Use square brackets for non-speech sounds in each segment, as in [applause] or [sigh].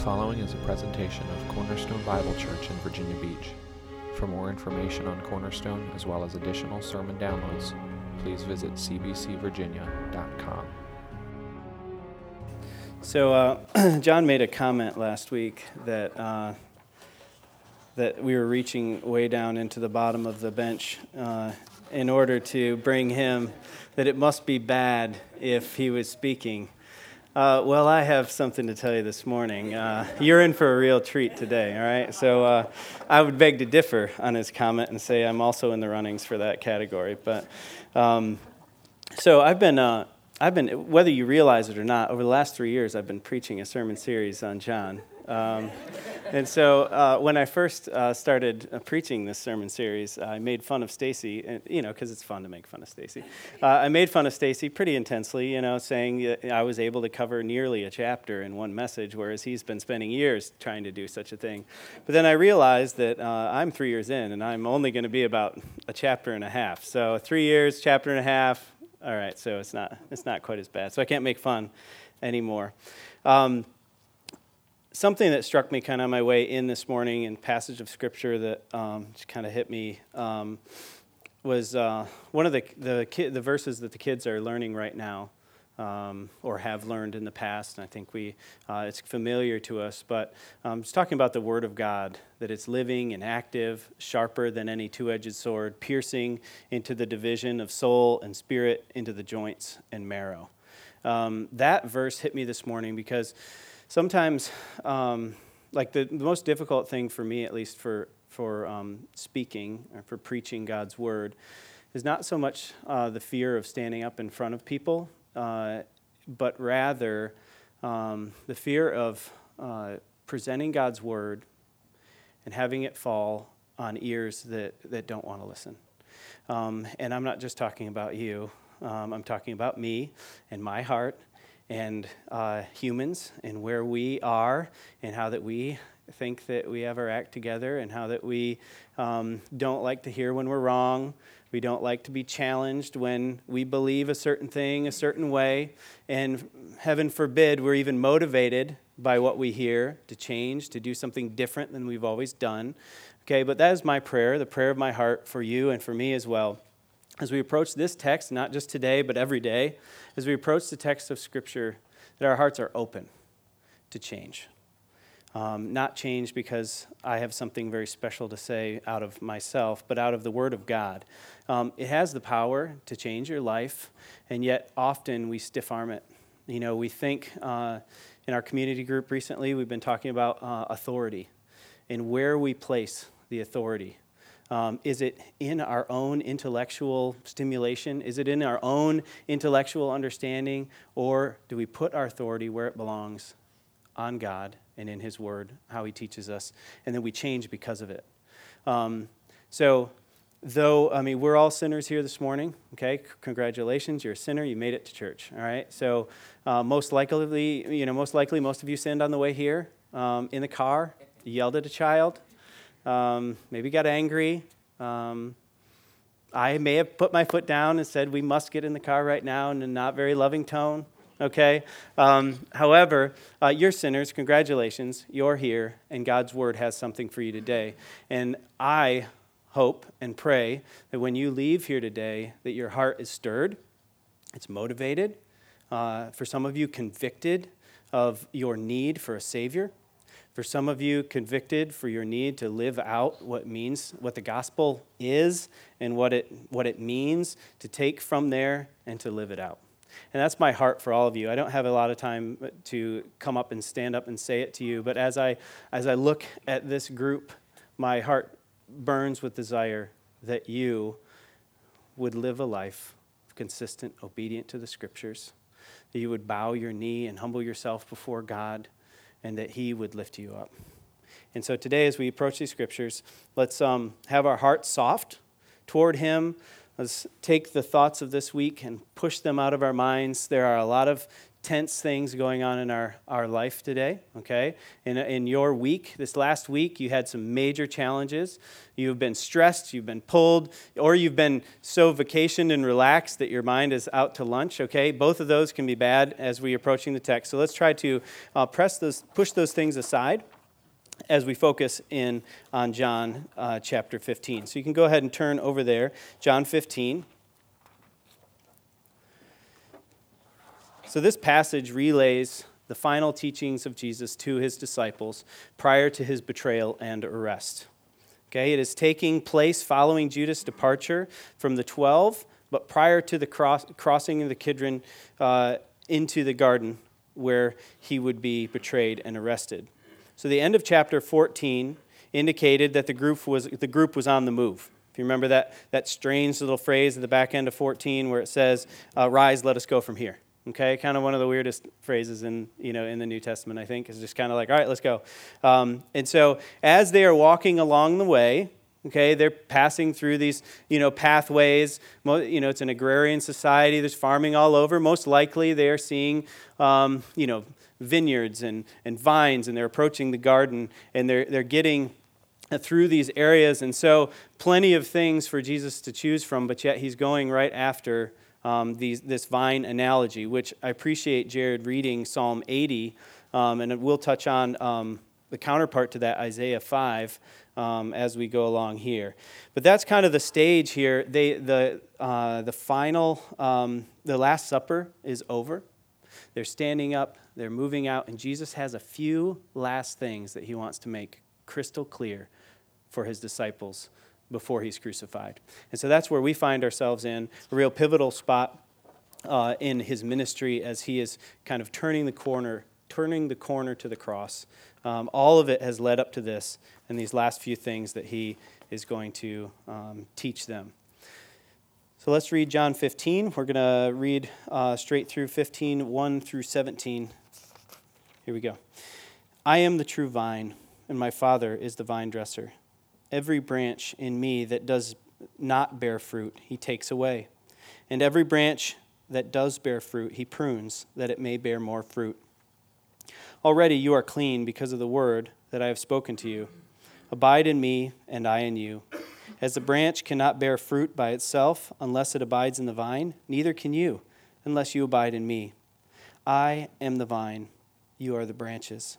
following is a presentation of Cornerstone Bible Church in Virginia Beach. For more information on Cornerstone, as well as additional sermon downloads, please visit cbcvirginia.com. So, uh, [clears throat] John made a comment last week that, uh, that we were reaching way down into the bottom of the bench uh, in order to bring him, that it must be bad if he was speaking. Uh, well, I have something to tell you this morning. Uh, you're in for a real treat today, all right? So uh, I would beg to differ on his comment and say I'm also in the runnings for that category. But um, so I've been, uh, I've been, whether you realize it or not, over the last three years, I've been preaching a sermon series on John. Um, and so uh, when I first uh, started uh, preaching this sermon series, I made fun of Stacy, you know, because it's fun to make fun of Stacy. Uh, I made fun of Stacy pretty intensely, you know, saying I was able to cover nearly a chapter in one message, whereas he's been spending years trying to do such a thing. But then I realized that uh, I'm three years in, and I'm only going to be about a chapter and a half. So three years, chapter and a half. All right, so it's not it's not quite as bad. So I can't make fun anymore. Um, something that struck me kind of on my way in this morning in passage of scripture that um, just kind of hit me um, was uh, one of the the, ki- the verses that the kids are learning right now. Um, or have learned in the past, and I think we uh, it's familiar to us. But um, it's talking about the Word of God, that it's living and active, sharper than any two-edged sword, piercing into the division of soul and spirit, into the joints and marrow. Um, that verse hit me this morning because sometimes, um, like the, the, most difficult thing for me, at least for, for um, speaking or for preaching God's word, is not so much uh, the fear of standing up in front of people, uh, but rather um, the fear of uh, presenting God's word and having it fall on ears that, that don't want to listen. Um, and I'm not just talking about you, um, I'm talking about me and my heart and uh, humans and where we are and how that we think that we have our act together and how that we um, don't like to hear when we're wrong. We don't like to be challenged when we believe a certain thing a certain way. And heaven forbid, we're even motivated by what we hear to change, to do something different than we've always done. Okay, but that is my prayer, the prayer of my heart for you and for me as well as we approach this text, not just today, but every day, as we approach the text of Scripture, that our hearts are open to change. Um, not change because I have something very special to say out of myself, but out of the Word of God. Um, it has the power to change your life, and yet often we stiff arm it. You know, we think uh, in our community group recently, we've been talking about uh, authority and where we place the authority. Um, is it in our own intellectual stimulation? Is it in our own intellectual understanding? Or do we put our authority where it belongs on God and in His Word, how He teaches us, and then we change because of it? Um, so, though, I mean, we're all sinners here this morning, okay? Congratulations, you're a sinner, you made it to church, all right? So, uh, most likely, you know, most likely, most of you sinned on the way here um, in the car, yelled at a child, um, maybe got angry. Um, I may have put my foot down and said, We must get in the car right now in a not very loving tone. Okay? Um, however, uh, you're sinners. Congratulations. You're here, and God's word has something for you today. And I hope and pray that when you leave here today, that your heart is stirred, it's motivated. Uh, for some of you, convicted of your need for a Savior. For some of you, convicted for your need to live out what means, what the gospel is, and what it, what it means to take from there and to live it out. And that's my heart for all of you. I don't have a lot of time to come up and stand up and say it to you, but as I, as I look at this group, my heart burns with desire that you would live a life consistent, obedient to the scriptures, that you would bow your knee and humble yourself before God and that He would lift you up. And so today, as we approach these scriptures, let's um, have our hearts soft toward Him. Let's take the thoughts of this week and push them out of our minds. There are a lot of tense things going on in our, our life today, okay? In, in your week, this last week, you had some major challenges. You've been stressed, you've been pulled, or you've been so vacationed and relaxed that your mind is out to lunch, okay? Both of those can be bad as we're approaching the text. So let's try to uh, press those, push those things aside as we focus in on John uh, chapter 15. So you can go ahead and turn over there, John 15. So, this passage relays the final teachings of Jesus to his disciples prior to his betrayal and arrest. Okay, it is taking place following Judas' departure from the 12, but prior to the cross, crossing of the Kidron uh, into the garden where he would be betrayed and arrested. So, the end of chapter 14 indicated that the group was, the group was on the move. If you remember that, that strange little phrase at the back end of 14 where it says, uh, Rise, let us go from here. Okay, kind of one of the weirdest phrases in you know in the New Testament. I think is just kind of like, all right, let's go. Um, and so as they are walking along the way, okay, they're passing through these you know pathways. You know, it's an agrarian society. There's farming all over. Most likely, they are seeing um, you know vineyards and and vines, and they're approaching the garden, and they're they're getting through these areas, and so plenty of things for Jesus to choose from. But yet, he's going right after um, these, this vine analogy, which I appreciate Jared reading Psalm 80, um, and we'll touch on um, the counterpart to that, Isaiah 5, um, as we go along here. But that's kind of the stage here. They, the, uh, the final, um, the Last Supper is over. They're standing up, they're moving out, and Jesus has a few last things that he wants to make crystal clear for his disciples before he's crucified. And so that's where we find ourselves in a real pivotal spot uh, in his ministry as he is kind of turning the corner, turning the corner to the cross. Um, all of it has led up to this and these last few things that he is going to um, teach them. So let's read John 15. We're going to read uh, straight through 15, 1 through 17. Here we go. I am the true vine, and my Father is the vine dresser. Every branch in me that does not bear fruit, he takes away. And every branch that does bear fruit, he prunes, that it may bear more fruit. Already you are clean because of the word that I have spoken to you. Abide in me, and I in you. As the branch cannot bear fruit by itself unless it abides in the vine, neither can you unless you abide in me. I am the vine, you are the branches.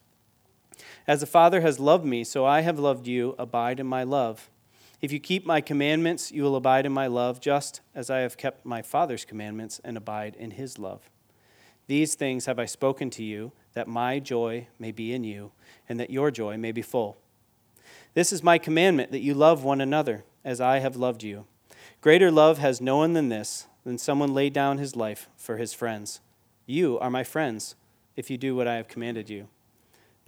As the Father has loved me, so I have loved you. Abide in my love. If you keep my commandments, you will abide in my love, just as I have kept my Father's commandments and abide in his love. These things have I spoken to you, that my joy may be in you, and that your joy may be full. This is my commandment, that you love one another, as I have loved you. Greater love has no one than this, than someone laid down his life for his friends. You are my friends, if you do what I have commanded you.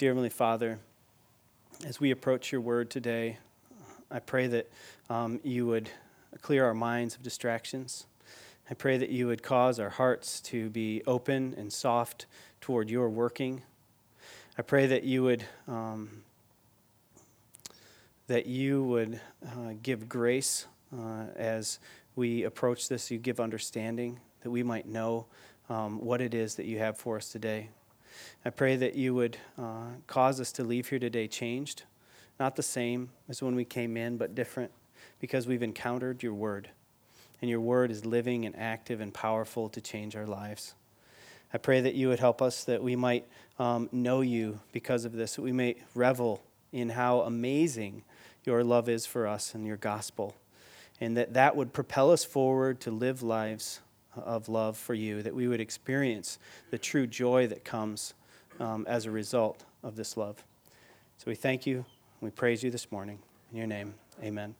Dear Heavenly Father, as we approach your word today, I pray that um, you would clear our minds of distractions. I pray that you would cause our hearts to be open and soft toward your working. I pray that you would um, that you would uh, give grace uh, as we approach this. You give understanding that we might know um, what it is that you have for us today. I pray that you would uh, cause us to leave here today changed, not the same as when we came in, but different, because we've encountered your word. And your word is living and active and powerful to change our lives. I pray that you would help us that we might um, know you because of this, that we may revel in how amazing your love is for us and your gospel, and that that would propel us forward to live lives of love for you, that we would experience the true joy that comes um, as a result of this love. So we thank you. We praise you this morning. In your name, amen.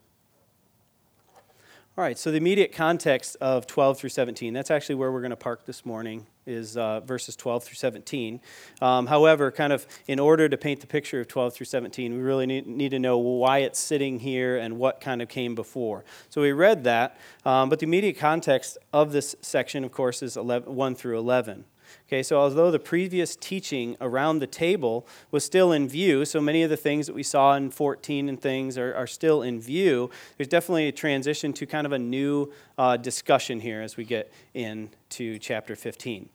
All right, so the immediate context of 12 through 17, that's actually where we're going to park this morning, is uh, verses 12 through 17. Um, however, kind of in order to paint the picture of 12 through 17, we really need, need to know why it's sitting here and what kind of came before. So we read that, um, but the immediate context of this section, of course, is 11, 1 through 11. Okay, so although the previous teaching around the table was still in view, so many of the things that we saw in 14 and things are, are still in view, there's definitely a transition to kind of a new uh, discussion here as we get into chapter 15.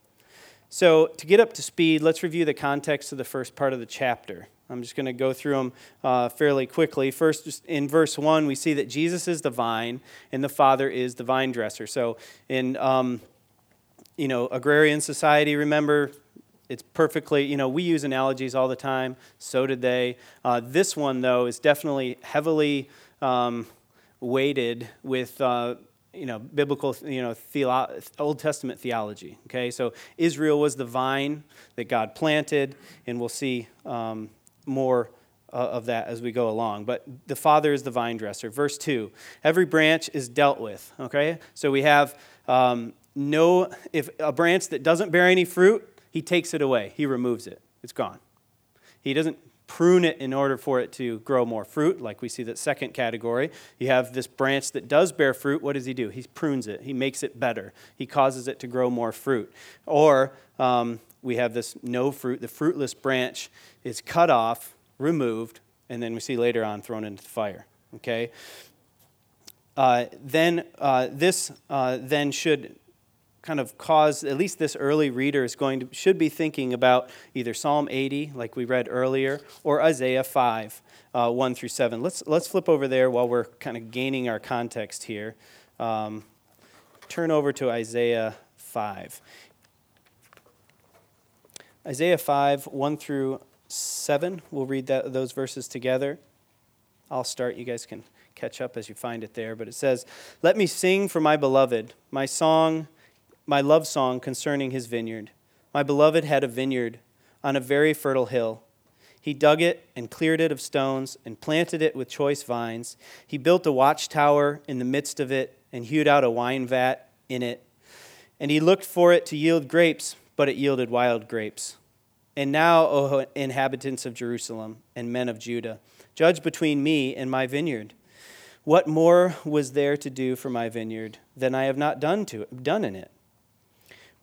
So, to get up to speed, let's review the context of the first part of the chapter. I'm just going to go through them uh, fairly quickly. First, in verse 1, we see that Jesus is the vine and the Father is the vine dresser. So, in um, you know, agrarian society, remember, it's perfectly, you know, we use analogies all the time. So did they. Uh, this one, though, is definitely heavily um, weighted with, uh, you know, biblical, you know, theolo- Old Testament theology. Okay, so Israel was the vine that God planted, and we'll see um, more uh, of that as we go along. But the Father is the vine dresser. Verse 2 every branch is dealt with. Okay, so we have um, no, if a branch that doesn't bear any fruit, he takes it away. He removes it. It's gone. He doesn't prune it in order for it to grow more fruit, like we see that second category. You have this branch that does bear fruit. What does he do? He prunes it, he makes it better, he causes it to grow more fruit. Or um, we have this no fruit, the fruitless branch is cut off, removed, and then we see later on thrown into the fire. Okay? Uh, then uh, this uh, then should kind of cause at least this early reader is going to should be thinking about either Psalm 80, like we read earlier, or Isaiah 5, uh, 1 through 7. Let's let's flip over there while we're kind of gaining our context here. Um, turn over to Isaiah 5. Isaiah 5, 1 through 7. We'll read that, those verses together. I'll start. You guys can catch up as you find it there. But it says, Let me sing for my beloved, my song my love song concerning his vineyard. My beloved had a vineyard on a very fertile hill. He dug it and cleared it of stones and planted it with choice vines. He built a watchtower in the midst of it and hewed out a wine vat in it. And he looked for it to yield grapes, but it yielded wild grapes. And now, O inhabitants of Jerusalem and men of Judah, judge between me and my vineyard. What more was there to do for my vineyard than I have not done, to, done in it?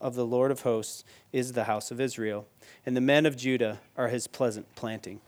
of the Lord of hosts is the house of Israel, and the men of Judah are his pleasant planting.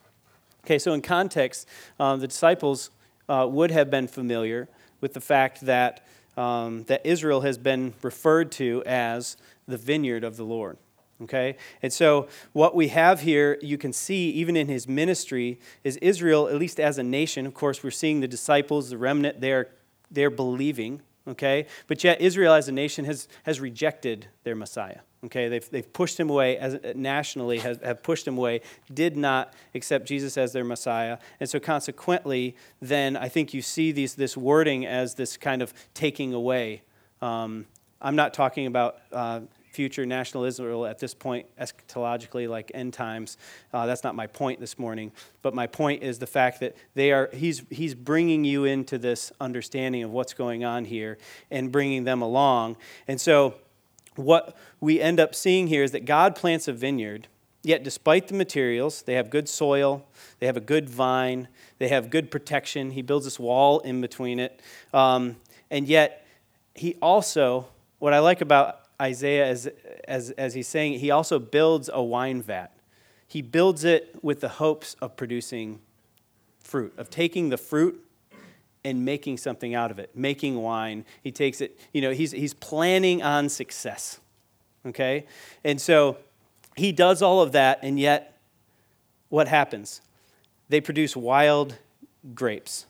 Okay, so in context, um, the disciples uh, would have been familiar with the fact that, um, that Israel has been referred to as the vineyard of the Lord. Okay? And so, what we have here, you can see even in his ministry, is Israel, at least as a nation. Of course, we're seeing the disciples, the remnant, they're, they're believing okay? But yet Israel as a nation has, has rejected their Messiah, okay? They've, they've pushed him away, as nationally has, have pushed him away, did not accept Jesus as their Messiah. And so consequently, then I think you see these, this wording as this kind of taking away. Um, I'm not talking about uh, future national Israel at this point, eschatologically, like end times. Uh, that's not my point this morning. But my point is the fact that they are, he's, he's bringing you into this understanding of what's going on here and bringing them along. And so, what we end up seeing here is that God plants a vineyard, yet, despite the materials, they have good soil, they have a good vine, they have good protection. He builds this wall in between it. Um, and yet, he also, what I like about Isaiah, as, as, as he's saying, he also builds a wine vat. he builds it with the hopes of producing fruit, of taking the fruit and making something out of it, making wine. He takes it, you know, he's, he's planning on success. Okay? And so he does all of that, and yet what happens? They produce wild grapes.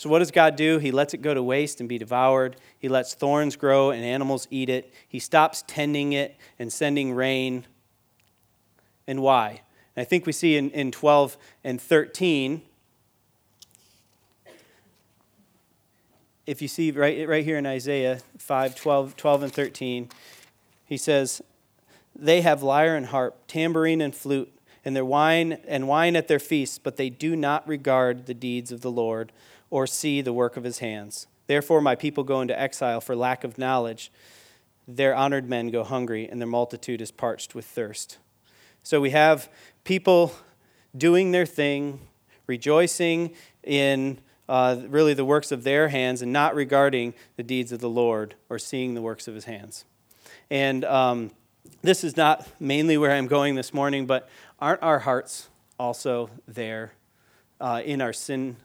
So, what does God do? He lets it go to waste and be devoured. He lets thorns grow and animals eat it. He stops tending it and sending rain. And why? And I think we see in, in 12 and 13 if you see right, right here in Isaiah 5 12, 12 and 13, he says, They have lyre and harp, tambourine and flute, and their wine and wine at their feasts, but they do not regard the deeds of the Lord or see the work of his hands. Therefore, my people go into exile for lack of knowledge. Their honored men go hungry, and their multitude is parched with thirst. So we have people doing their thing, rejoicing in uh, really the works of their hands and not regarding the deeds of the Lord or seeing the works of his hands. And um, this is not mainly where I'm going this morning, but aren't our hearts also there uh, in our sin,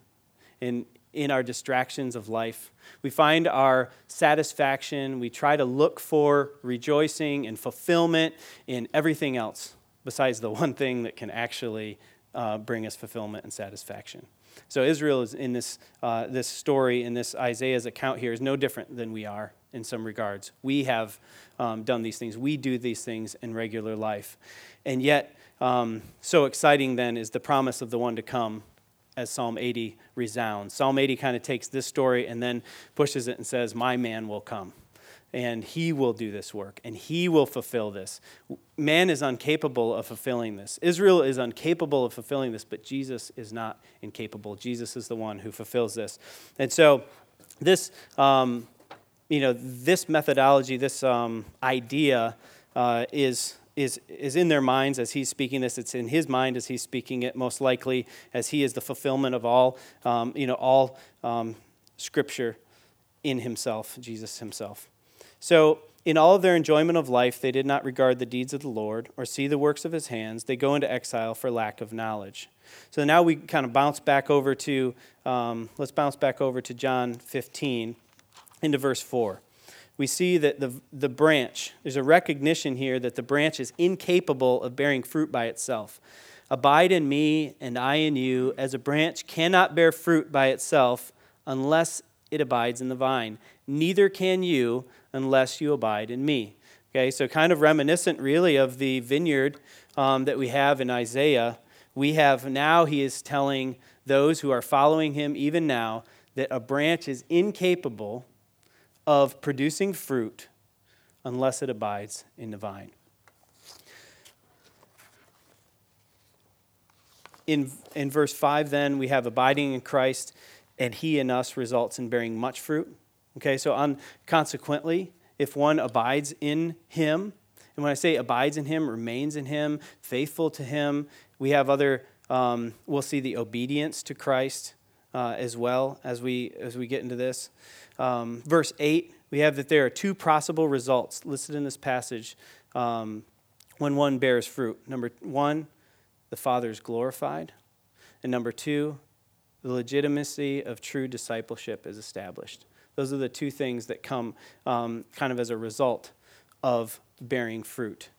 in, in our distractions of life? We find our satisfaction, we try to look for rejoicing and fulfillment in everything else besides the [laughs] one thing that can actually uh, bring us fulfillment and satisfaction. So Israel is in this, uh, this story, in this Isaiah's account here, is no different than we are in some regards. We have um, done these things. We do these things in regular life. And yet, um, so exciting then is the promise of the one to come as Psalm 80 resounds. Psalm 80 kind of takes this story and then pushes it and says, My man will come and he will do this work and he will fulfill this. Man is incapable of fulfilling this. Israel is incapable of fulfilling this, but Jesus is not incapable. Jesus is the one who fulfills this. And so, this, um, you know, this methodology, this um, idea uh, is. Is, is in their minds as he's speaking this. It's in his mind as he's speaking it, most likely, as he is the fulfillment of all, um, you know, all um, scripture in himself, Jesus himself. So, in all of their enjoyment of life, they did not regard the deeds of the Lord or see the works of his hands. They go into exile for lack of knowledge. So now we kind of bounce back over to, um, let's bounce back over to John 15 into verse 4. We see that the, the branch, there's a recognition here that the branch is incapable of bearing fruit by itself. Abide in me, and I in you, as a branch cannot bear fruit by itself unless it abides in the vine. Neither can you unless you abide in me. Okay, so kind of reminiscent, really, of the vineyard um, that we have in Isaiah. We have now, he is telling those who are following him even now that a branch is incapable of producing fruit unless it abides in the vine. In, in verse 5, then, we have abiding in Christ, and he in us results in bearing much fruit. Okay, so on, consequently, if one abides in him, and when I say abides in him, remains in him, faithful to him, we have other, um, we'll see the obedience to Christ uh, as well as we, as we get into this. Um, verse 8, we have that there are two possible results listed in this passage um, when one bears fruit. Number one, the Father is glorified. And number two, the legitimacy of true discipleship is established. Those are the two things that come um, kind of as a result of bearing fruit.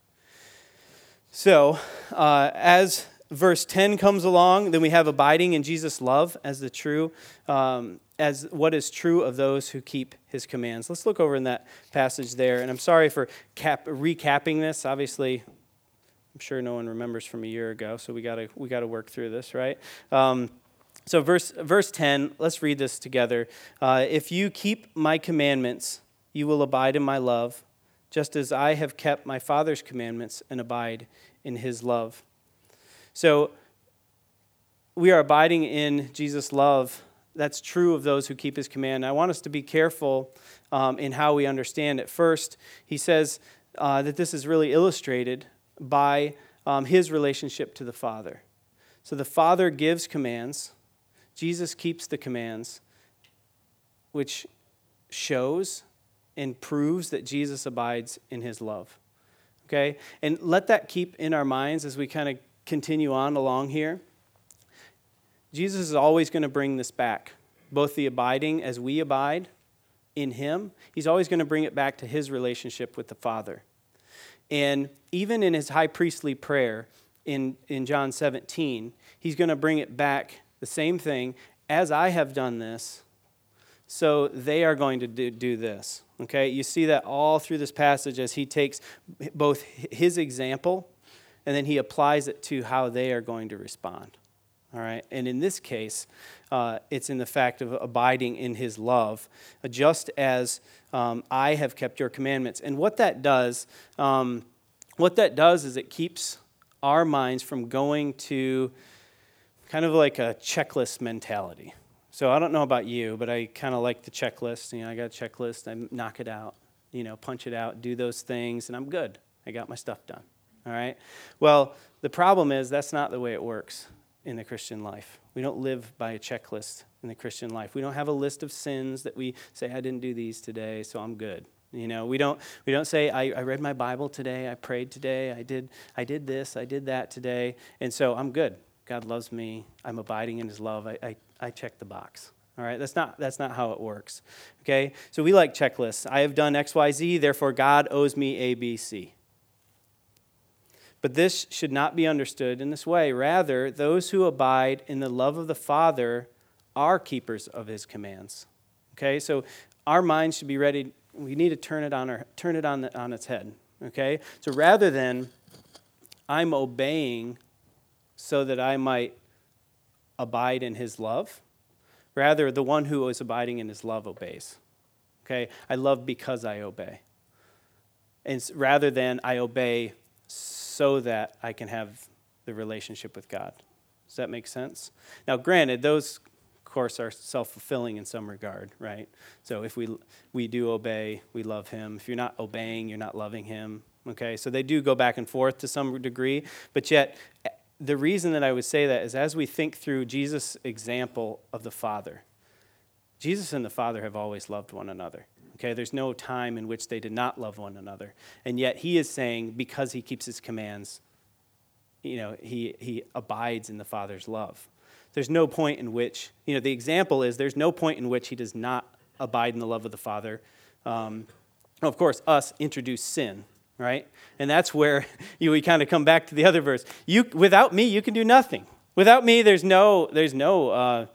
So, uh, as verse 10 comes along, then we have abiding in Jesus' love as the true, um, as what is true of those who keep his commands. Let's look over in that passage there. And I'm sorry for cap- recapping this. Obviously, I'm sure no one remembers from a year ago, so we got to we got to work through this, right? Um, so, verse, verse 10, let's read this together. Uh, if you keep my commandments, you will abide in my love, just as I have kept my Father's commandments and abide in his love. So, we are abiding in Jesus' love. That's true of those who keep his command. I want us to be careful um, in how we understand it. First, he says uh, that this is really illustrated by um, his relationship to the Father. So the Father gives commands, Jesus keeps the commands, which shows and proves that Jesus abides in his love. Okay? And let that keep in our minds as we kind of continue on along here. Jesus is always going to bring this back, both the abiding as we abide in Him, He's always going to bring it back to His relationship with the Father. And even in His high priestly prayer in, in John 17, He's going to bring it back the same thing as I have done this, so they are going to do, do this. Okay? You see that all through this passage as he takes both his example and then he applies it to how they are going to respond. All right? And in this case, uh, it's in the fact of abiding in his love, just as um, I have kept your commandments. And what that does, um, what that does is it keeps our minds from going to kind of like a checklist mentality. So I don't know about you, but I kind of like the checklist. You know, I got a checklist. I knock it out. You know, punch it out, do those things, and I'm good. I got my stuff done. All right. Well, the problem is that's not the way it works in the Christian life. We don't live by a checklist in the Christian life. We don't have a list of sins that we say I didn't do these today, so I'm good. You know, we don't we don't say I, I read my Bible today, I prayed today, I did I did this, I did that today, and so I'm good. God loves me. I'm abiding in his love. I, I, I check the box. All right, that's not, that's not how it works. Okay, so we like checklists. I have done XYZ, therefore God owes me ABC. But this should not be understood in this way. Rather, those who abide in the love of the Father are keepers of his commands. Okay, so our minds should be ready. We need to turn it on, our, turn it on, the, on its head. Okay, so rather than I'm obeying so that I might abide in his love. Rather, the one who is abiding in his love obeys. Okay? I love because I obey. And rather than I obey so that I can have the relationship with God. Does that make sense? Now, granted, those, of course, are self fulfilling in some regard, right? So if we, we do obey, we love Him. If you're not obeying, you're not loving Him. Okay? So they do go back and forth to some degree, but yet the reason that I would say that is as we think through Jesus' example of the Father, Jesus and the Father have always loved one another. Okay, there's no time in which they did not love one another. And yet he is saying, because he keeps his commands, you know, he, he abides in the Father's love. There's no point in which, you know, the example is there's no point in which he does not abide in the love of the Father. Um, of course, us introduce sin, right? And that's where [laughs] you, we kind of come back to the other verse. You, without me, you can do nothing. Without me, there's no, there's no uh,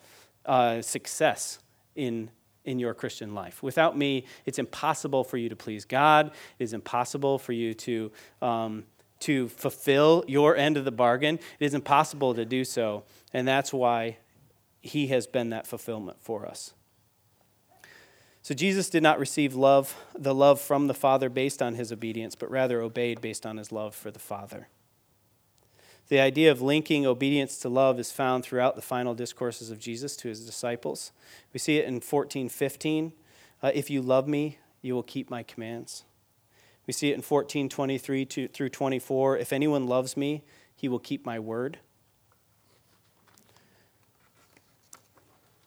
uh, success in, in your Christian life. Without me, it's impossible for you to please God. It is impossible for you to, um, to fulfill your end of the bargain. It is impossible to do so. And that's why He has been that fulfillment for us. So Jesus did not receive love, the love from the Father based on his obedience, but rather obeyed based on his love for the Father. The idea of linking obedience to love is found throughout the final discourses of Jesus to his disciples. We see it in 14, 15. Uh, if you love me, you will keep my commands. We see it in 14, 23 through 24. If anyone loves me, he will keep my word.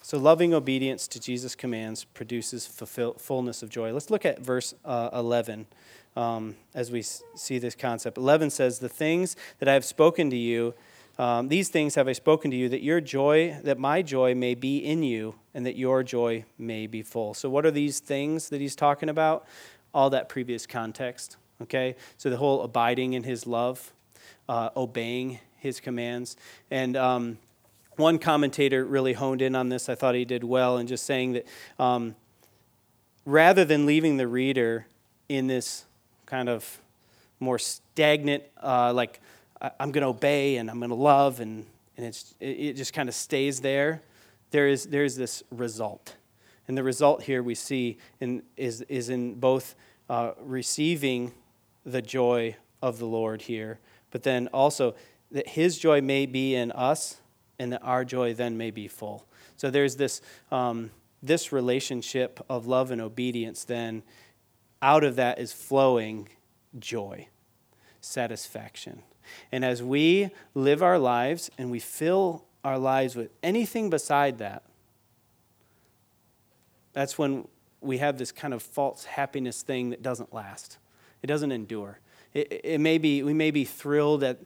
So, loving obedience to Jesus' commands produces fulfill, fullness of joy. Let's look at verse uh, 11 um, as we see this concept. 11 says, The things that I have spoken to you, um, these things have I spoken to you, that your joy, that my joy may be in you, and that your joy may be full. So, what are these things that he's talking about? All that previous context, okay? So, the whole abiding in his love, uh, obeying his commands. And, um, one commentator really honed in on this. I thought he did well in just saying that um, rather than leaving the reader in this kind of more stagnant, uh, like I'm going to obey and I'm going to love, and, and it's, it just kind of stays there, there is, there is this result. And the result here we see in, is, is in both uh, receiving the joy of the Lord here, but then also that his joy may be in us and that our joy then may be full. So there's this, um, this relationship of love and obedience, then out of that is flowing joy, satisfaction. And as we live our lives and we fill our lives with anything beside that, that's when we have this kind of false happiness thing that doesn't last. It doesn't endure. it, it may be, we may be thrilled at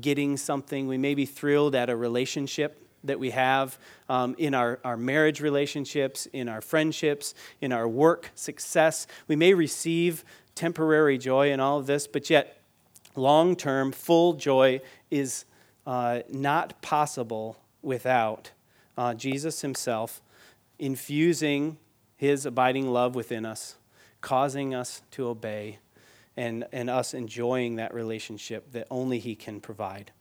getting something, we may be thrilled at a relationship that we have um, in our, our marriage relationships, in our friendships, in our work success. We may receive temporary joy in all of this, but yet long term, full joy is uh, not possible without uh, Jesus Himself infusing His abiding love within us, causing us to obey, and, and us enjoying that relationship that only He can provide.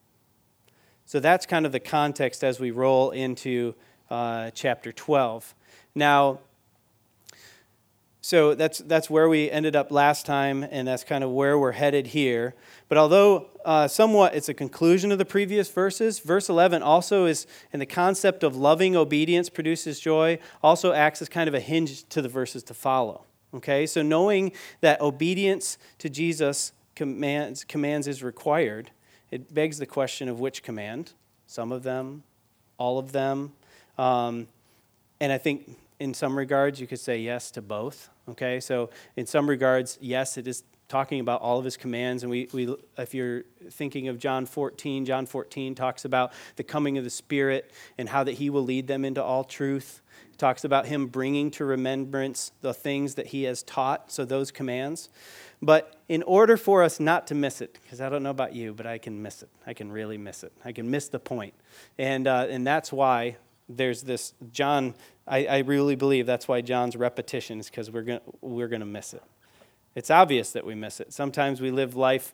So that's kind of the context as we roll into uh, chapter 12. Now, so that's, that's where we ended up last time, and that's kind of where we're headed here. But although uh, somewhat it's a conclusion of the previous verses, verse 11 also is, in the concept of loving obedience produces joy, also acts as kind of a hinge to the verses to follow. Okay, so knowing that obedience to Jesus commands, commands is required, it begs the question of which command. Some of them, all of them. Um, and I think in some regards, you could say yes to both. Okay, so in some regards, yes, it is talking about all of his commands. And we, we, if you're thinking of John 14, John 14 talks about the coming of the Spirit and how that he will lead them into all truth. It talks about him bringing to remembrance the things that he has taught, so those commands. But in order for us not to miss it, because I don't know about you, but I can miss it. I can really miss it. I can miss the point. And, uh, and that's why there's this John, I, I really believe that's why John's repetition is because we're going we're going to miss it. It's obvious that we miss it. Sometimes we live life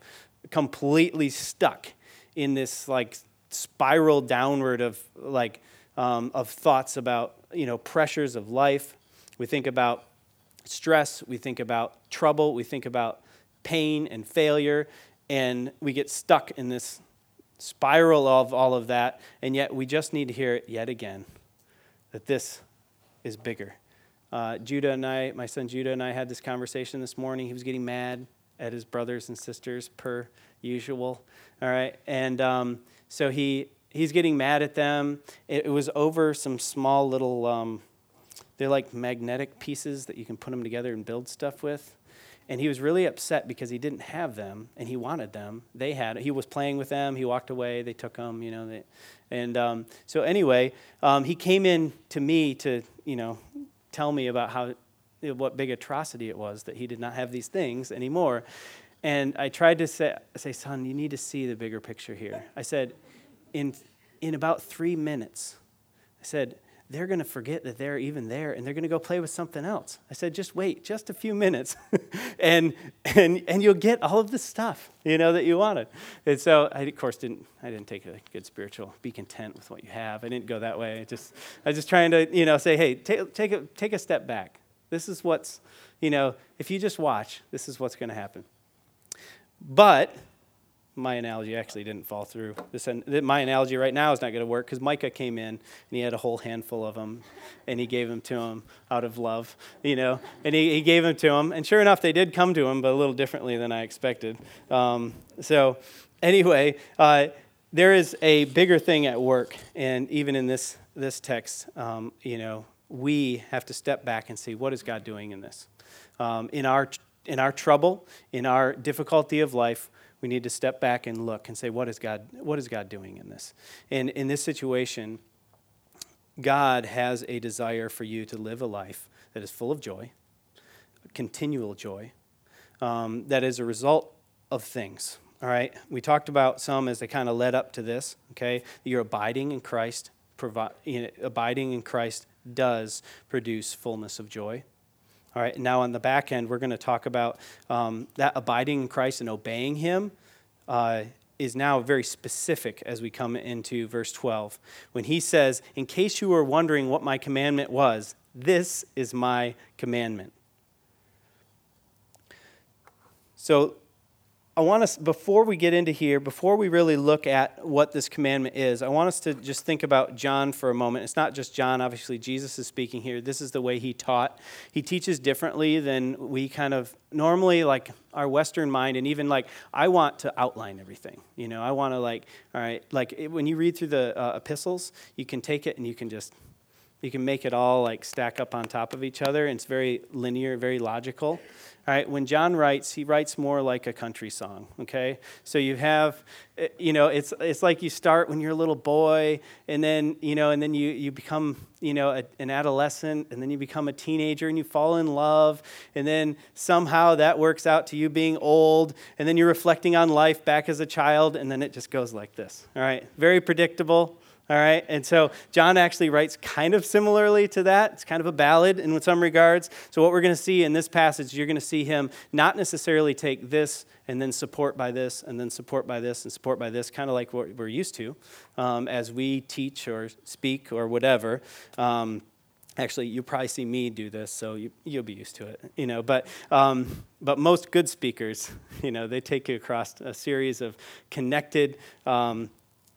completely stuck in this like spiral downward of like um, of thoughts about you know pressures of life. We think about stress. We think about trouble. We think about pain and failure, and we get stuck in this spiral of all of that, and yet we just need to hear it yet again that this is bigger. Uh, Judah and I, my son Judah and I had this conversation this morning. He was getting mad at his brothers and sisters, per usual. All right, and um, so he he's getting mad at them. It, it was over some small little. Um, they're like magnetic pieces that you can put them together and build stuff with. And he was really upset because he didn't have them and he wanted them. They had he was playing with them. He walked away. They took them you know they, and um, so anyway um, he came in to me to you know tell me about how what big atrocity it was that he did not have these things anymore. And i tried to say, say son you need to see the bigger picture here. I said in in about three minutes. I said they're going to forget that they're even there and they're going to go play with something else. I said, just wait just a few minutes [laughs] and, and, and you'll get all of the stuff, you know, that you wanted. And so I, of course, didn't, I didn't take a good spiritual, be content with what you have. I didn't go that way. I just, I was just trying to, you know, say, hey, take, take, a, take a step back. This is what's, you know, if you just watch, this is what's going to happen. But my analogy actually didn't fall through. This, my analogy right now is not going to work because Micah came in and he had a whole handful of them and he gave them to him out of love, you know, and he, he gave them to him. And sure enough, they did come to him, but a little differently than I expected. Um, so, anyway, uh, there is a bigger thing at work. And even in this, this text, um, you know, we have to step back and see what is God doing in this. Um, in, our, in our trouble, in our difficulty of life, we need to step back and look and say, what is God, what is God doing in this? And in this situation, God has a desire for you to live a life that is full of joy, continual joy, um, that is a result of things. All right, we talked about some as they kind of led up to this. Okay, you're abiding in Christ. Provi- you know, abiding in Christ does produce fullness of joy. All right, now on the back end, we're going to talk about um, that abiding in Christ and obeying Him uh, is now very specific as we come into verse 12. When he says, In case you were wondering what my commandment was, this is my commandment. So I want us, before we get into here, before we really look at what this commandment is, I want us to just think about John for a moment. It's not just John, obviously, Jesus is speaking here. This is the way he taught. He teaches differently than we kind of normally, like our Western mind, and even like, I want to outline everything. You know, I want to, like, all right, like when you read through the uh, epistles, you can take it and you can just You can make it all like stack up on top of each other. And it's very linear, very logical. All right, when John writes, he writes more like a country song, okay? So you have, eh, you know, it's, it's like you start when you're a little boy, and then, you know, and then you, you become, you know, a, an adolescent, and then you become a teenager, and you fall in love, and then somehow that works out to you being old, and then you're reflecting on life back as a child, and then it just goes like this, all right? Very predictable, all right, and so John actually writes kind of similarly to that. It's kind of a ballad in some regards. So, what we're going to see in this passage, you're going to see him not necessarily take this and then support by this, and then support by this, and support by this, kind of like what we're used to um, as we teach or speak or whatever. Um, actually you probably see me do this so you, will be used to it you know but um, but most good speakers [laughs] you know they take you across a series of connected um,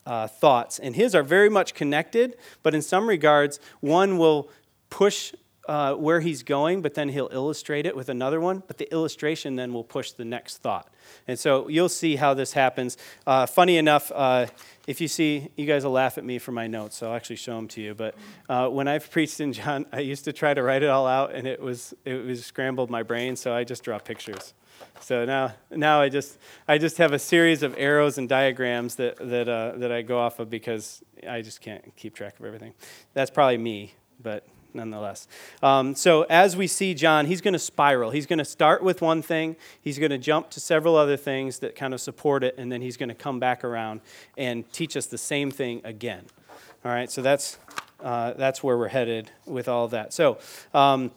uh, thoughts. And his are very much connected, but in some regards, one will push uh, where he's going, but then he'll illustrate it with another one. But the illustration then will push the next thought. And so you'll see how this happens. Uh, funny enough, uh, if you see, you guys will laugh at me for my notes, so I'll actually show them to you. But uh, when I've preached in John, I used to try to write it all out, and it was it was scrambled my brain, so I just draw pictures. So now, now I just I just have a series of arrows and diagrams that that uh, that I go off of because I just can't keep track of everything. That's probably me, but nonetheless. Um, so as we see John, he's going to spiral. He's going to start with one thing. He's going to jump to several other things that kind of support it, and then he's going to come back around and teach us the same thing again. All right. So that's uh, that's where we're headed with all of that. So. Um,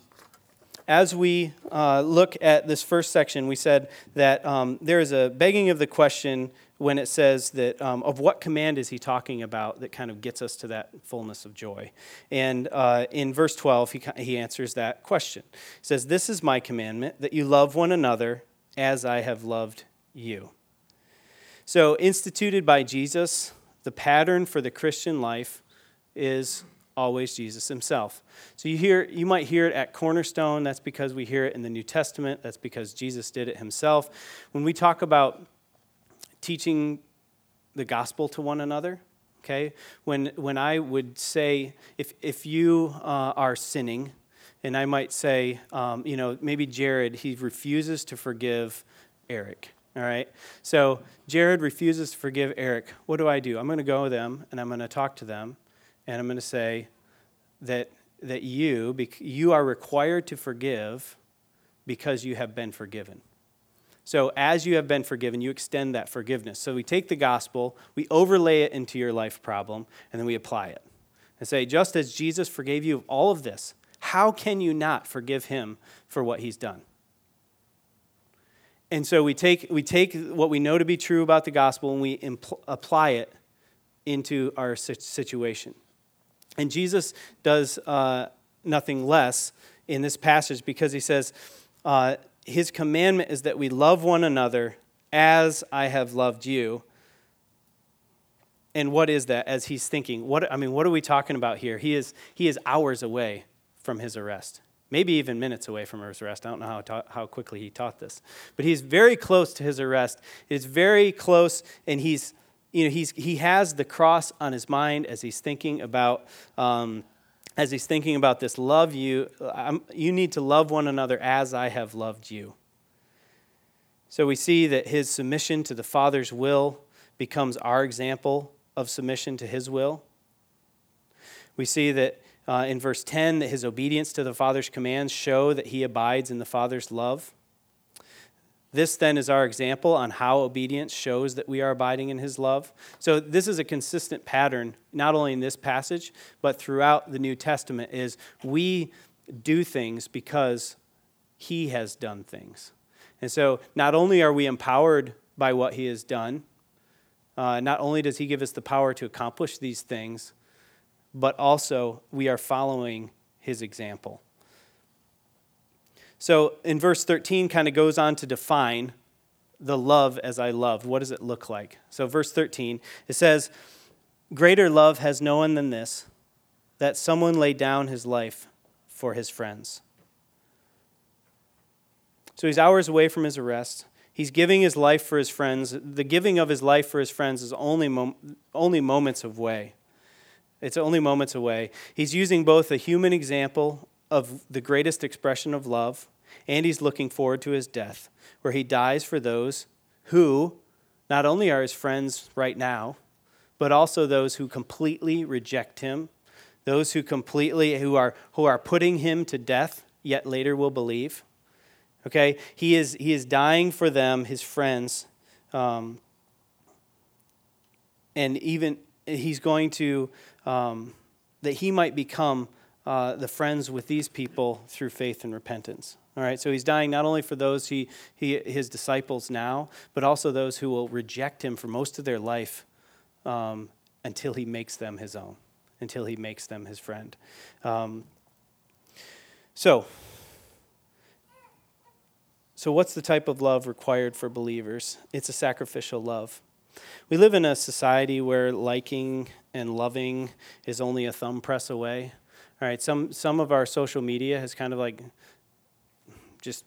as we uh, look at this first section, we said that um, there is a begging of the question when it says that um, of what command is he talking about that kind of gets us to that fullness of joy. And uh, in verse 12, he, he answers that question. He says, This is my commandment, that you love one another as I have loved you. So, instituted by Jesus, the pattern for the Christian life is always Jesus himself. So you hear you might hear it at Cornerstone, that's because we hear it in the New Testament, that's because Jesus did it himself. When we talk about teaching the gospel to one another, okay? When when I would say if if you uh, are sinning and I might say, um, you know, maybe Jared, he refuses to forgive Eric. All right. So Jared refuses to forgive Eric. What do I do? I'm going to go with them and I'm going to talk to them and I'm going to say that, that you, you are required to forgive because you have been forgiven. So, as you have been forgiven, you extend that forgiveness. So, we take the gospel, we overlay it into your life problem, and then we apply it. And say, just as Jesus forgave you of all of this, how can you not forgive him for what he's done? And so we take, we take what we know to be true about the gospel and we impl- apply it into our situation. And Jesus does uh, nothing less in this passage because he says, uh, His commandment is that we love one another as I have loved you. And what is that as he's thinking? What, I mean, what are we talking about here? He is, he is hours away from his arrest, maybe even minutes away from his arrest. I don't know how, ta- how quickly he taught this. But he's very close to his arrest. It's very close, and he's you know, he's, he has the cross on his mind as he's thinking about, um, as he's thinking about this love you, I'm, you need to love one another as I have loved you. So we see that his submission to the Father's will becomes our example of submission to his will. We see that uh, in verse 10 that his obedience to the Father's commands show that he abides in the Father's love. This then is our example on how obedience shows that we are abiding in his love. So this is a consistent pattern not only in this passage but throughout the New Testament is we do things because he has done things. And so not only are we empowered by what he has done, uh, not only does he give us the power to accomplish these things, but also we are following his example. So in verse 13, kind of goes on to define the love as I loved. What does it look like? So, verse 13, it says, Greater love has no one than this, that someone lay down his life for his friends. So he's hours away from his arrest. He's giving his life for his friends. The giving of his life for his friends is only, mom- only moments of way It's only moments away. He's using both a human example of the greatest expression of love, and he's looking forward to his death, where he dies for those who not only are his friends right now, but also those who completely reject him, those who completely who are who are putting him to death, yet later will believe. Okay, he is he is dying for them, his friends, um, and even he's going to um, that he might become uh, the friends with these people through faith and repentance. All right, so he's dying not only for those he, he his disciples now, but also those who will reject him for most of their life um, until he makes them his own, until he makes them his friend. Um, so, so what's the type of love required for believers? It's a sacrificial love. We live in a society where liking and loving is only a thumb press away. All right, some some of our social media has kind of like just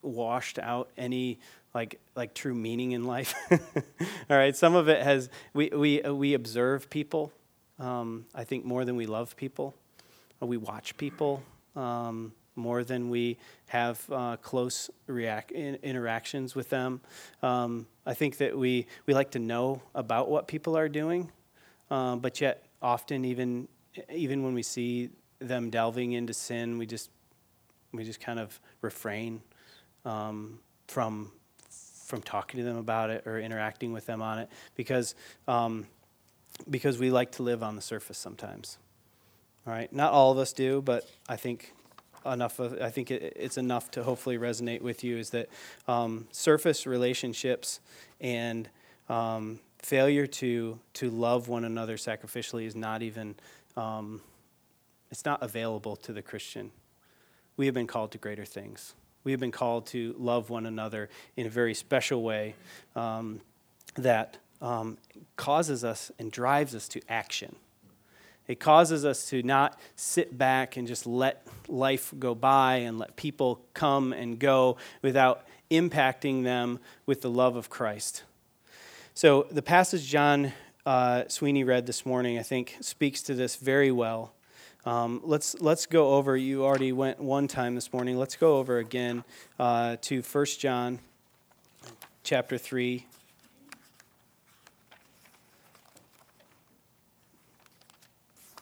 washed out any like like true meaning in life. [laughs] All right, some of it has we we we observe people. Um, I think more than we love people. We watch people um, more than we have uh, close react in, interactions with them. Um, I think that we we like to know about what people are doing, uh, but yet often even even when we see them delving into sin, we just we just kind of refrain um, from from talking to them about it or interacting with them on it because um, because we like to live on the surface sometimes. All right, not all of us do, but I think enough of I think it, it's enough to hopefully resonate with you is that um, surface relationships and um, failure to to love one another sacrificially is not even um, it's not available to the Christian. We have been called to greater things. We have been called to love one another in a very special way um, that um, causes us and drives us to action. It causes us to not sit back and just let life go by and let people come and go without impacting them with the love of Christ. So, the passage John uh, Sweeney read this morning, I think, speaks to this very well. Um, let's, let's go over, you already went one time this morning. Let's go over again uh, to 1 John chapter 3.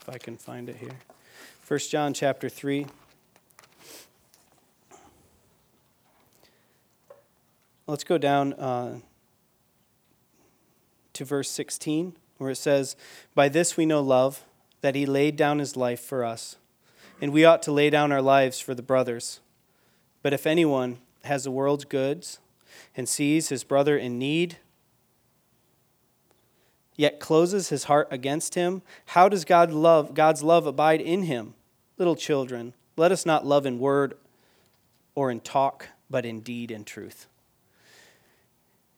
If I can find it here. 1 John chapter 3. Let's go down uh, to verse 16, where it says, By this we know love that he laid down his life for us, and we ought to lay down our lives for the brothers. But if anyone has the world's goods and sees his brother in need, yet closes his heart against him, how does God love, God's love abide in him? Little children, let us not love in word or in talk, but in deed and truth.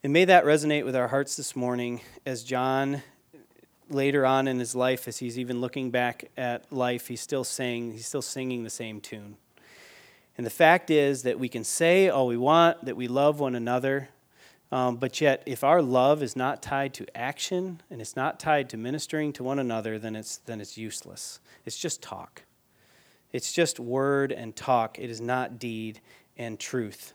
And may that resonate with our hearts this morning as John later on in his life, as he's even looking back at life, he's still saying, he's still singing the same tune. And the fact is that we can say all we want, that we love one another, um, but yet if our love is not tied to action and it's not tied to ministering to one another, then it's, then it's useless. It's just talk. It's just word and talk. It is not deed and truth.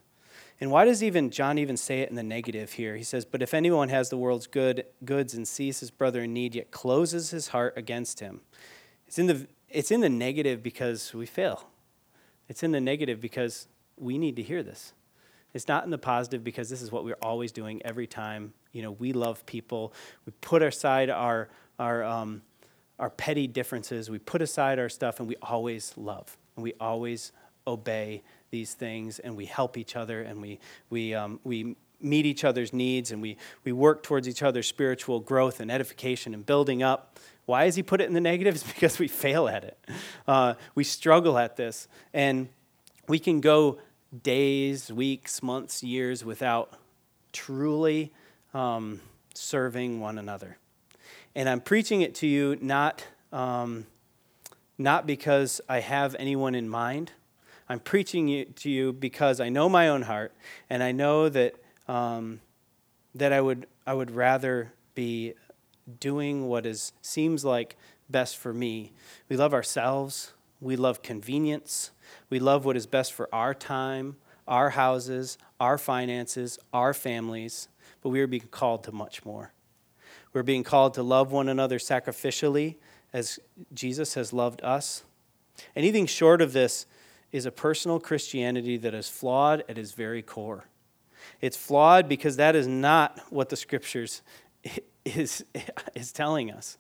And why does even John even say it in the negative here? He says, "But if anyone has the world's good goods and sees his brother in need, yet closes his heart against him." It's in the it's in the negative because we fail. It's in the negative because we need to hear this. It's not in the positive because this is what we're always doing every time. You know, we love people. We put aside our our um, our petty differences. We put aside our stuff, and we always love, and we always obey these things and we help each other and we, we, um, we meet each other's needs and we, we work towards each other's spiritual growth and edification and building up. Why does he put it in the negatives? [laughs] Because we fail at it. Uh, we struggle at this. And we can go days, weeks, months, years without truly um, serving one another. And I'm preaching it to you not, um, not because I have anyone in mind I'm preaching to you because I know my own heart, and I know that um, that I would I would rather be doing what is seems like best for me. We love ourselves. We love convenience. We love what is best for our time, our houses, our finances, our families. But we are being called to much more. We're being called to love one another sacrificially as Jesus has loved us. Anything short of this is a personal Christianity that is flawed at its very core. It's flawed because that is not what the scriptures [laughs] is, is telling us.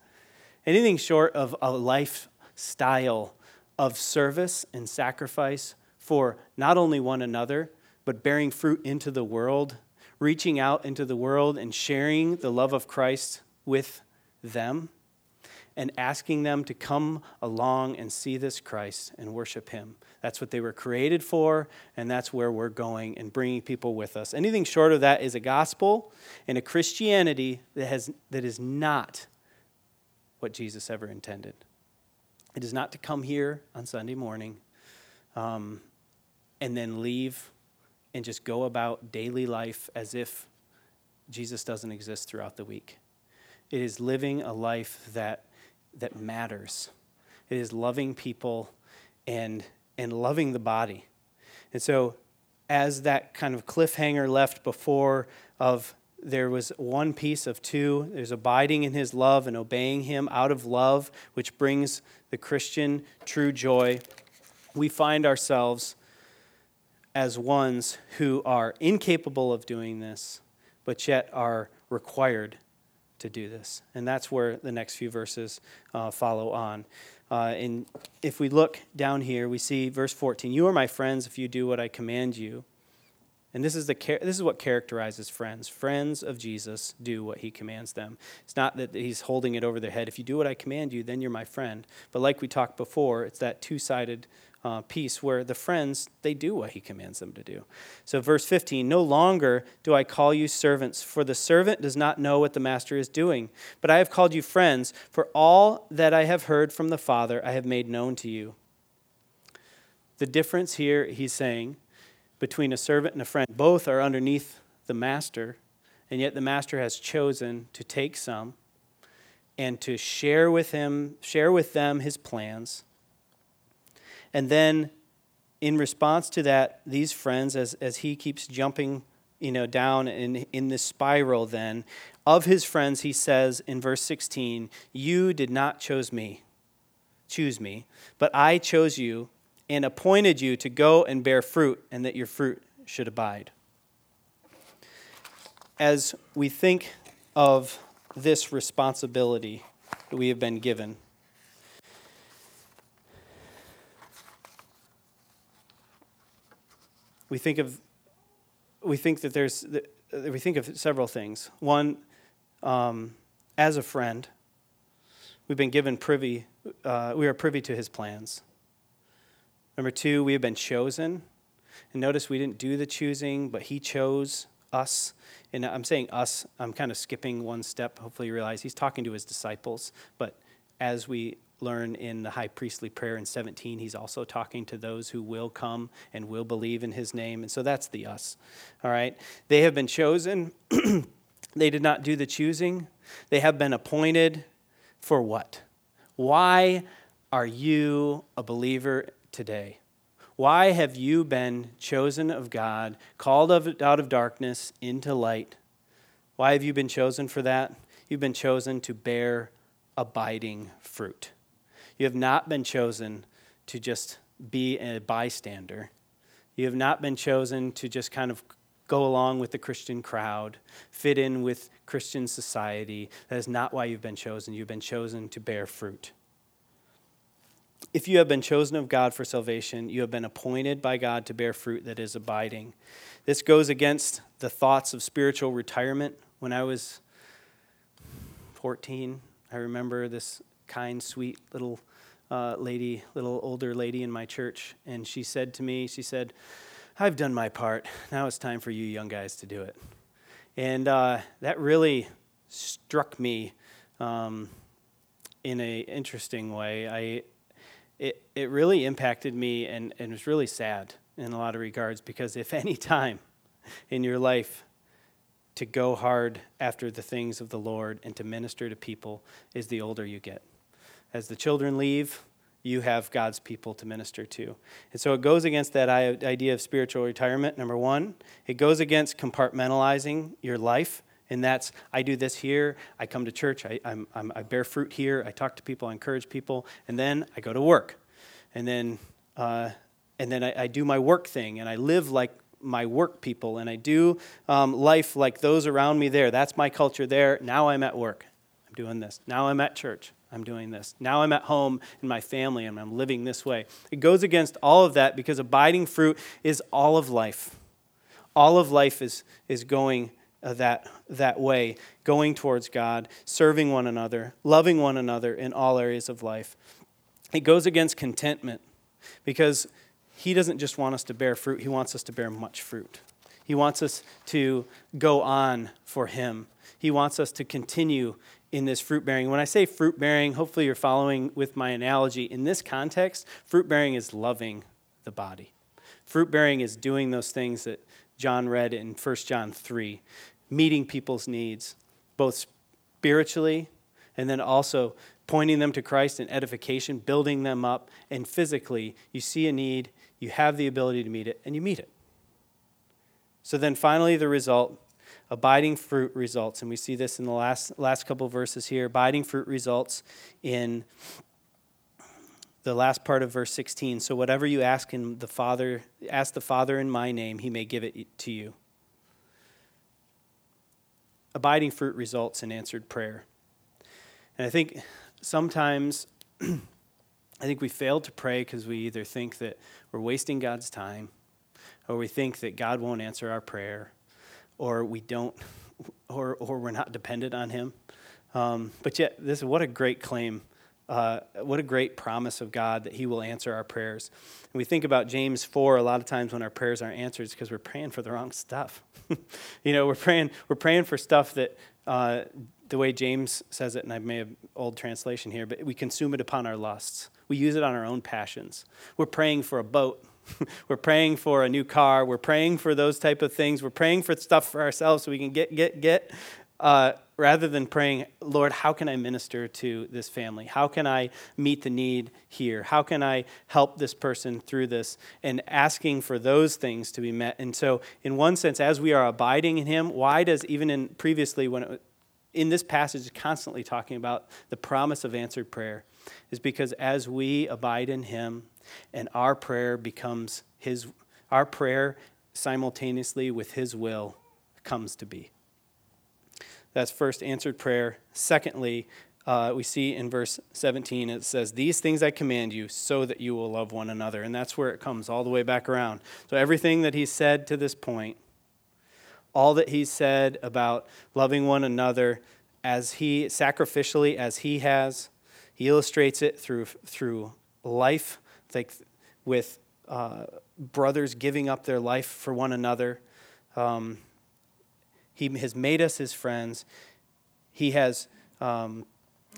Anything short of a lifestyle of service and sacrifice for not only one another, but bearing fruit into the world, reaching out into the world and sharing the love of Christ with them and asking them to come along and see this Christ and worship Him. That's what they were created for, and that's where we're going and bringing people with us. Anything short of that is a gospel and a Christianity that, has, that is not what Jesus ever intended. It is not to come here on Sunday morning um, and then leave and just go about daily life as if Jesus doesn't exist throughout the week. It is living a life that that matters. It is loving people and, and loving the body. And so, as that kind of cliffhanger left before of there was one piece of two there's abiding in his love and obeying him out of love which brings the christian true joy we find ourselves as ones who are incapable of doing this but yet are required to do this. And that's where the next few verses uh, follow on. Uh, and if we look down here, we see verse 14 You are my friends if you do what I command you. And this is, the, this is what characterizes friends. Friends of Jesus do what he commands them. It's not that he's holding it over their head. If you do what I command you, then you're my friend. But like we talked before, it's that two sided uh, piece where the friends, they do what he commands them to do. So, verse 15 No longer do I call you servants, for the servant does not know what the master is doing. But I have called you friends, for all that I have heard from the Father I have made known to you. The difference here, he's saying, between a servant and a friend, both are underneath the master, and yet the master has chosen to take some and to share with him, share with them his plans and then in response to that, these friends, as, as he keeps jumping you know, down in, in this spiral, then, of his friends, he says in verse 16, You did not choose me, choose me, but I chose you and appointed you to go and bear fruit, and that your fruit should abide. As we think of this responsibility that we have been given, we think of we think that there's we think of several things. One, um, as a friend, we've been given privy. Uh, we are privy to His plans. Number two, we have been chosen. And notice we didn't do the choosing, but He chose us. And I'm saying us, I'm kind of skipping one step. Hopefully, you realize He's talking to His disciples. But as we learn in the high priestly prayer in 17, he's also talking to those who will come and will believe in his name. And so that's the us. All right. They have been chosen. [clears throat] they did not do the choosing. They have been appointed for what? Why are you a believer today? Why have you been chosen of God, called out of darkness into light? Why have you been chosen for that? You've been chosen to bear abiding fruit. You have not been chosen to just be a bystander. You have not been chosen to just kind of go along with the Christian crowd, fit in with Christian society. That is not why you've been chosen. You've been chosen to bear fruit. If you have been chosen of God for salvation, you have been appointed by God to bear fruit that is abiding. This goes against the thoughts of spiritual retirement. When I was 14, I remember this kind, sweet little uh, lady, little older lady in my church, and she said to me, she said, I've done my part. Now it's time for you young guys to do it. And uh, that really struck me um, in an interesting way. I, it, it really impacted me and, and was really sad in a lot of regards because if any time in your life to go hard after the things of the Lord and to minister to people is the older you get. As the children leave, you have God's people to minister to. And so it goes against that idea of spiritual retirement, number one. It goes against compartmentalizing your life. And that's, I do this here, I come to church, I, I'm, I'm, i bear fruit here, I talk to people, I encourage people, and then I go to work. And then, uh, and then I, I, do my work thing, and I live like my work people, and I do um, life like those around me there. That's my culture there. Now I'm at work. I'm doing this. Now I'm at church. I'm doing this. Now I'm at home in my family and I'm living this way. It goes against all of that because abiding fruit is all of life. All of life is, is going uh, that, that way, going towards God, serving one another, loving one another in all areas of life. It goes against contentment because He doesn't just want us to bear fruit, He wants us to bear much fruit. He wants us to go on for Him. He wants us to continue in this fruit bearing. When I say fruit bearing, hopefully you're following with my analogy. In this context, fruit bearing is loving the body. Fruit bearing is doing those things that John read in 1 John 3, meeting people's needs, both spiritually and then also pointing them to Christ in edification, building them up, and physically, you see a need, you have the ability to meet it, and you meet it. So then finally, the result abiding fruit results, and we see this in the last, last couple verses here. Abiding fruit results in the last part of verse 16. So whatever you ask in the Father, ask the Father in my name, he may give it to you. Abiding fruit results in answered prayer. And I think sometimes [clears throat] I think we fail to pray because we either think that we're wasting God's time or we think that God won't answer our prayer or we don't, or, or we're not dependent on Him. Um, but yet, this what a great claim. Uh, what a great promise of God that He will answer our prayers. And we think about James 4 a lot of times when our prayers aren't answered, because we're praying for the wrong stuff. [laughs] you know, we're praying, we're praying for stuff that, uh, the way James says it, and I may have old translation here, but we consume it upon our lusts. We use it on our own passions. We're praying for a boat [laughs] we're praying for a new car. We're praying for those type of things. We're praying for stuff for ourselves so we can get, get, get. Uh, rather than praying, Lord, how can I minister to this family? How can I meet the need here? How can I help this person through this? And asking for those things to be met. And so, in one sense, as we are abiding in Him, why does even in previously when it, in this passage constantly talking about the promise of answered prayer is because as we abide in him and our prayer becomes his our prayer simultaneously with his will comes to be. That's first answered prayer. Secondly uh, we see in verse 17 it says these things i command you so that you will love one another. And that's where it comes all the way back around. So everything that he said to this point all that he said about loving one another as he sacrificially as he has he illustrates it through through life like with uh, brothers giving up their life for one another. Um, he has made us his friends. He has, um,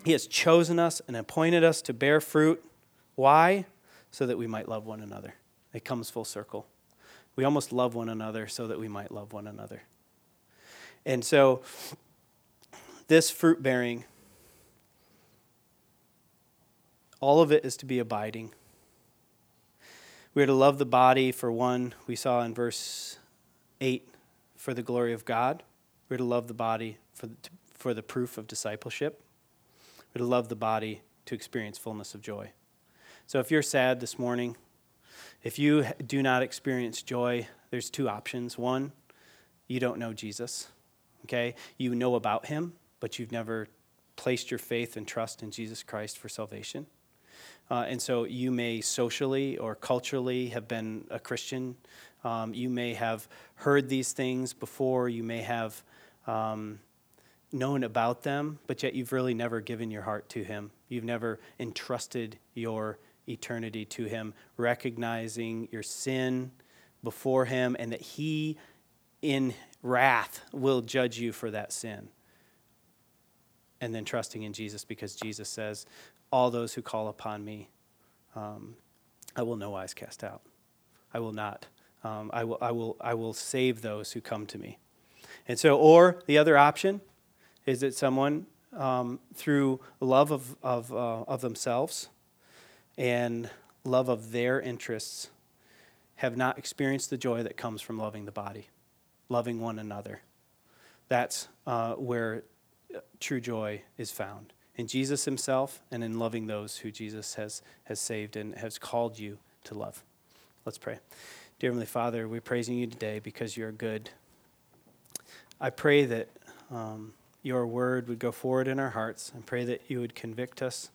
he has chosen us and appointed us to bear fruit. Why? So that we might love one another. It comes full circle. We almost love one another so that we might love one another. And so, this fruit bearing, all of it is to be abiding. We are to love the body, for one, we saw in verse 8, for the glory of God. We're to love the body for the, for the proof of discipleship. We're to love the body to experience fullness of joy. So if you're sad this morning, if you do not experience joy, there's two options. One, you don't know Jesus, okay? You know about him, but you've never placed your faith and trust in Jesus Christ for salvation. Uh, and so you may socially or culturally have been a Christian. Um, you may have heard these things before. You may have um, known about them, but yet you've really never given your heart to Him. You've never entrusted your eternity to Him, recognizing your sin before Him and that He, in wrath, will judge you for that sin. And then trusting in Jesus because Jesus says, all those who call upon me, um, I will no wise cast out. I will not. Um, I, will, I, will, I will save those who come to me. And so, or the other option is that someone um, through love of, of, uh, of themselves and love of their interests, have not experienced the joy that comes from loving the body, loving one another. That's uh, where uh, true joy is found in Jesus himself and in loving those who Jesus has, has saved and has called you to love. Let's pray. Dear Heavenly Father, we're praising you today because you're good. I pray that um, your word would go forward in our hearts. I pray that you would convict us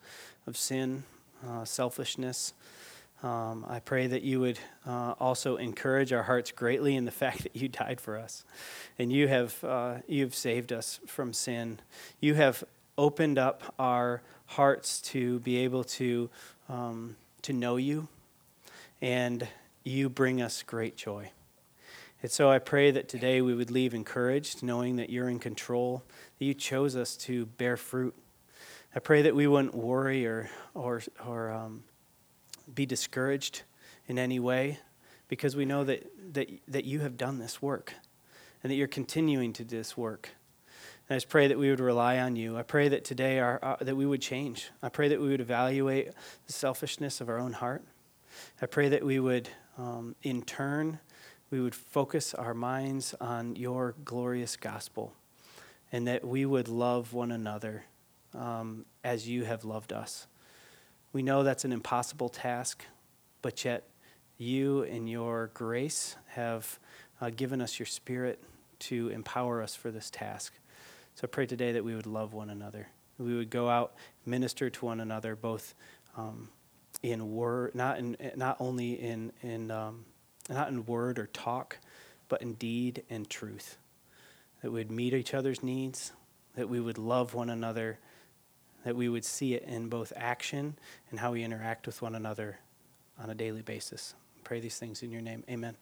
of sin, uh, selfishness. Um, I pray that you would uh, also encourage our hearts greatly in the [laughs] fact that you died for us, and you have uh, you've saved us from sin. You have opened up our hearts to be able to um, to know you, and you bring us great joy. And so I pray that today we would leave encouraged, knowing that you're in control, that you chose us to bear fruit. I pray that we wouldn't worry or, or, or um, be discouraged in any way because we know that, that, that you have done this work and that you're continuing to do this work. And I just pray that we would rely on you. I pray that today our, uh, that we would change. I pray that we would evaluate the selfishness of our own heart. I pray that we would, um, in turn, we would focus our minds on your glorious gospel and that we would love one another um, as you have loved us. We know that's an impossible task, but yet you, in your grace, have uh, given us your spirit to empower us for this task. So I pray today that we would love one another. We would go out, minister to one another, both um, in word, not in, not only in in um, not in word or talk, but in deed and truth. That we would meet each other's needs, that we would love one another, that we would see it in both action and how we interact with one another on a daily basis. I pray these things in your name. Amen.